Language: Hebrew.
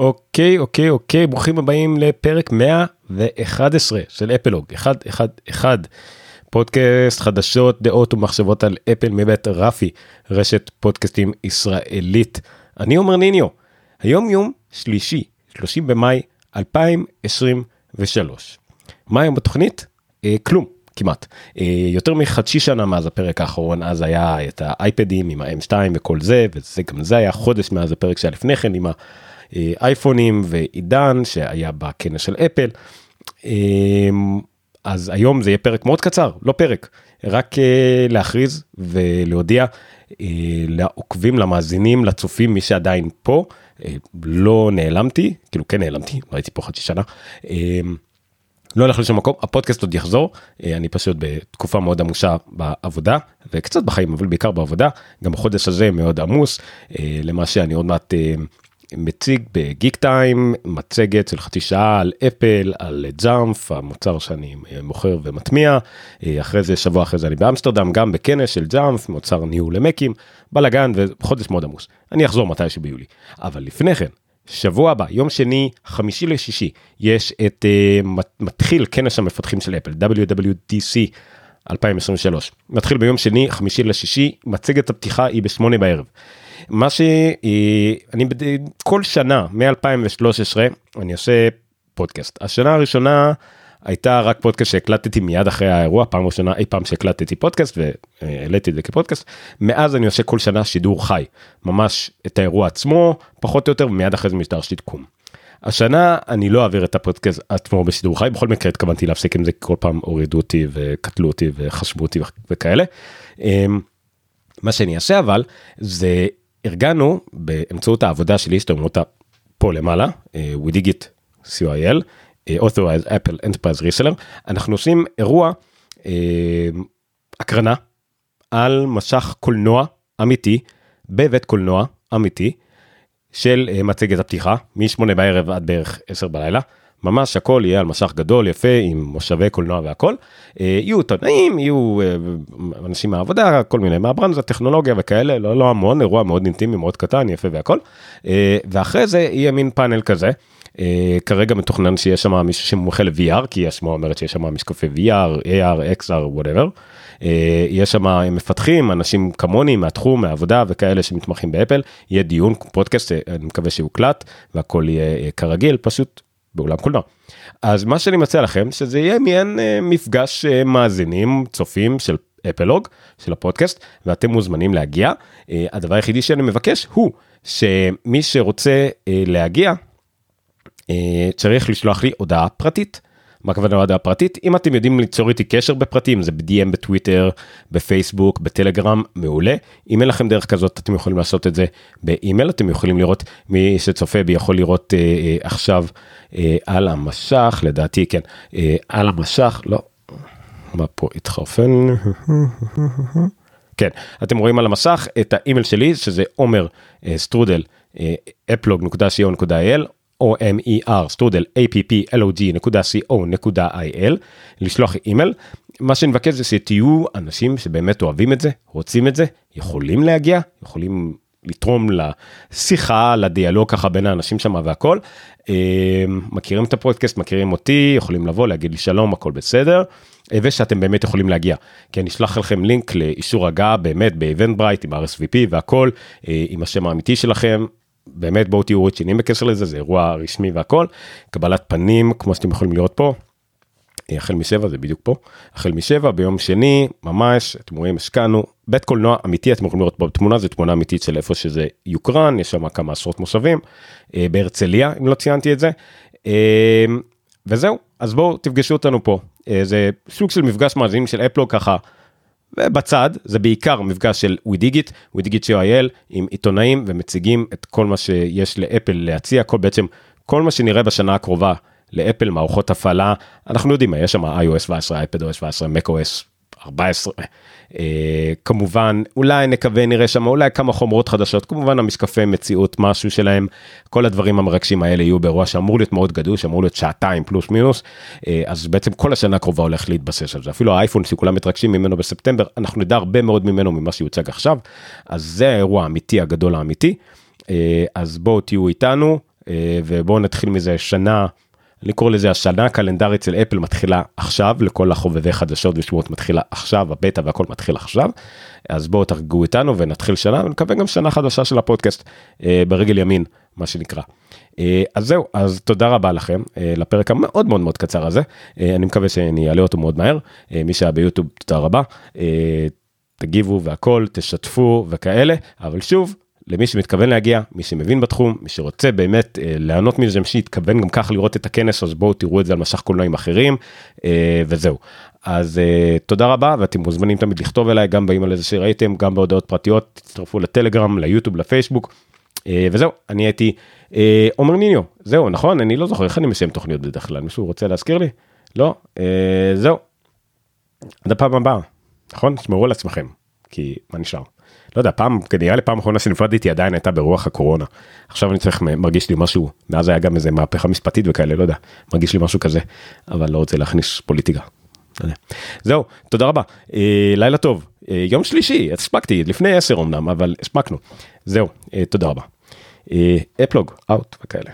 אוקיי, אוקיי, אוקיי, ברוכים הבאים לפרק 111 של אפלוג, 111, פודקאסט חדשות, דעות ומחשבות על אפל מבית רפי, רשת פודקאסטים ישראלית. אני עומר ניניו, היום יום שלישי, 30 במאי 2023. מה היום בתוכנית? אה, כלום. כמעט אה, יותר מחצי שנה מאז הפרק האחרון אז היה את האייפדים עם ה-M2 וכל זה וזה גם זה היה חודש מאז הפרק שהיה לפני כן עם האייפונים ועידן שהיה בכנס של אפל. אה, אז היום זה יהיה פרק מאוד קצר לא פרק רק אה, להכריז ולהודיע לעוקבים למאזינים לצופים מי שעדיין פה לא נעלמתי כאילו כן נעלמתי לא הייתי פה חצי שנה. לא הולך לשום מקום הפודקאסט עוד יחזור אה, אני פשוט בתקופה מאוד עמושה בעבודה וקצת בחיים אבל בעיקר בעבודה גם החודש הזה מאוד עמוס אה, למה שאני עוד מעט אה, מציג ב Geektime מצגת של חצי שעה על אפל על Jamf המוצר שאני מוכר ומטמיע אחרי זה שבוע אחרי זה אני באמסטרדם גם בכנס של Jamf מוצר ניהול ל Mac ים בלאגן וחודש מאוד עמוס אני אחזור מתישהו ביולי אבל לפני כן שבוע הבא, יום שני, חמישי לשישי, יש את אה, מתחיל כנס המפתחים של אפל, WWDC 2023. מתחיל ביום שני, חמישי לשישי, מצגת הפתיחה היא בשמונה בערב. מה שאני, כל שנה, מ-2013, אני עושה פודקאסט. השנה הראשונה, הייתה רק פודקאסט שהקלטתי מיד אחרי האירוע פעם ראשונה אי פעם שהקלטתי פודקאסט והעליתי את זה כפודקאסט מאז אני עושה כל שנה שידור חי ממש את האירוע עצמו פחות או יותר ומיד אחרי זה משדר שתתקום. השנה אני לא אעביר את הפודקאסט עצמו בשידור חי בכל מקרה התכוונתי להפסיק עם זה כל פעם הורידו אותי וקטלו אותי וחשבו אותי וכאלה. אמ, מה שאני אעשה אבל זה ארגנו באמצעות העבודה שלי שאתם רואים אותה פה למעלה ווידיגיט co.il authorized Apple Enterprise Reseller, אנחנו עושים אירוע אה, הקרנה על משך קולנוע אמיתי בבית קולנוע אמיתי של אה, מצגת הפתיחה מ-8 בערב עד בערך 10 בלילה. ממש הכל יהיה על משך גדול יפה עם מושבי קולנוע והכל. אה, יהיו עיתונאים יהיו אה, אנשים מהעבודה כל מיני מהברנז הטכנולוגיה וכאלה לא לא המון אירוע מאוד אינטימי מאוד קטן יפה והכל. אה, ואחרי זה יהיה מין פאנל כזה. Uh, כרגע מתוכנן שיש שם מישהו שמומחה ל-VR כי השמועה אומרת שיש שם משקפי VR, AR, XR. Uh, יש שם מפתחים, אנשים כמוני מהתחום, מהעבודה וכאלה שמתמחים באפל, יהיה דיון, פודקאסט, אני מקווה שיוקלט והכל יהיה כרגיל, פשוט באולם קולנוע. אז מה שאני מציע לכם שזה יהיה מעין uh, מפגש uh, מאזינים, צופים של אפלוג של הפודקאסט ואתם מוזמנים להגיע. Uh, הדבר היחידי שאני מבקש הוא שמי שרוצה להגיע אה, צריך לשלוח לי הודעה פרטית. מה הכוונה הודעה פרטית? אם אתם יודעים ליצור איתי קשר בפרטים זה ב-DM בטוויטר, בפייסבוק, בטלגרם, מעולה. אם אין לכם דרך כזאת אתם יכולים לעשות את זה באימייל, אתם יכולים לראות, מי שצופה בי יכול לראות אה, אה, עכשיו אה, על המשך, לדעתי כן, אה, על המשך, לא, מה פה התחרפן? כן, אתם רואים על המסך את האימייל שלי שזה עומר אה, סטרודל applog.co.il omer סטרודל applog.co.il לשלוח אימייל. מה שאני מבקש זה שתהיו אנשים שבאמת אוהבים את זה, רוצים את זה, יכולים להגיע, יכולים לתרום לשיחה, לדיאלוג ככה בין האנשים שם והכל. אה, מכירים את הפודקאסט, מכירים אותי, יכולים לבוא, להגיד לי שלום, הכל בסדר. אה, ושאתם באמת יכולים להגיע. כי אני אשלח לכם לינק לאישור הגעה באמת ברייט עם RSVP והכל, אה, עם השם האמיתי שלכם, באמת בואו תהיו רציניים בקשר לזה זה אירוע רשמי והכל. קבלת פנים כמו שאתם יכולים לראות פה. החל משבע זה בדיוק פה. החל משבע ביום שני ממש אתם רואים השקענו. בית קולנוע אמיתי אתם יכולים לראות פה בתמונה זה תמונה אמיתית של איפה שזה יוקרן יש שם כמה עשרות מושבים אה, בהרצליה אם לא ציינתי את זה. אה, וזהו אז בואו תפגשו אותנו פה. אה, זה סוג של מפגש מאזינים של אפלוג ככה ובצד זה בעיקר מפגש של ווידיגיט, ווידיגיט co.il עם עיתונאים ומציגים את כל מה שיש לאפל להציע, כל בעצם כל מה שנראה בשנה הקרובה לאפל מערכות הפעלה, אנחנו יודעים מה יש שם iOS 17, iPadOS 17, macOS 14. אה, כמובן אולי נקווה נראה שם אולי כמה חומרות חדשות. כמובן המשקפי מציאות משהו שלהם. כל הדברים המרגשים האלה יהיו באירוע שאמור להיות מאוד גדול שאמור להיות שעתיים פלוס מינוס. אה, אז בעצם כל השנה הקרובה הולך להתבסס על זה. אפילו האייפון שכולם מתרגשים ממנו בספטמבר אנחנו נדע הרבה מאוד ממנו ממה שיוצג עכשיו. אז זה האירוע האמיתי הגדול האמיתי. אה, אז בואו תהיו איתנו ובואו נתחיל מזה שנה. אני קורא לזה השנה הקלנדרית של אפל מתחילה עכשיו לכל החובבי חדשות ושמועות מתחילה עכשיו הבטא והכל מתחיל עכשיו. אז בואו תרגעו איתנו ונתחיל שנה ונקווה גם שנה חדשה של הפודקאסט אה, ברגל ימין מה שנקרא. אה, אז זהו אז תודה רבה לכם אה, לפרק המאוד מאוד מאוד קצר הזה. אה, אני מקווה שאני אעלה אותו מאוד מהר. אה, מי שהיה ביוטיוב תודה רבה. אה, תגיבו והכל תשתפו וכאלה אבל שוב למי שמתכוון להגיע, מי שמבין בתחום, מי שרוצה באמת אה, ליהנות מזה, מי שהתכוון גם ככה לראות את הכנס, אז בואו תראו את זה על משך קולנועים אחרים, אה, וזהו. אז אה, תודה רבה, ואתם מוזמנים תמיד לכתוב אליי, גם באימייל הזה שראיתם, גם בהודעות פרטיות, תצטרפו לטלגרם, ליוטיוב, לפייסבוק, אה, וזהו, אני הייתי אה, עומר ניניו, זהו, נכון? אני לא זוכר איך אני מסיים תוכניות בדרך כלל, מישהו רוצה להזכיר לי? לא? אה, זהו. עד הפעם הבאה, נכון? תשמרו על עצמכם, כי מה נשאר? לא יודע פעם נראה לי פעם אחרונה שנפרדתי עדיין הייתה ברוח הקורונה עכשיו אני צריך מרגיש לי משהו מאז היה גם איזה מהפכה משפטית וכאלה לא יודע מרגיש לי משהו כזה אבל לא רוצה להכניס פוליטיקה. לא זהו תודה רבה אה, לילה טוב אה, יום שלישי הספקתי לפני 10 אמנם אבל הספקנו זהו אה, תודה רבה. אפלוג אאוט וכאלה.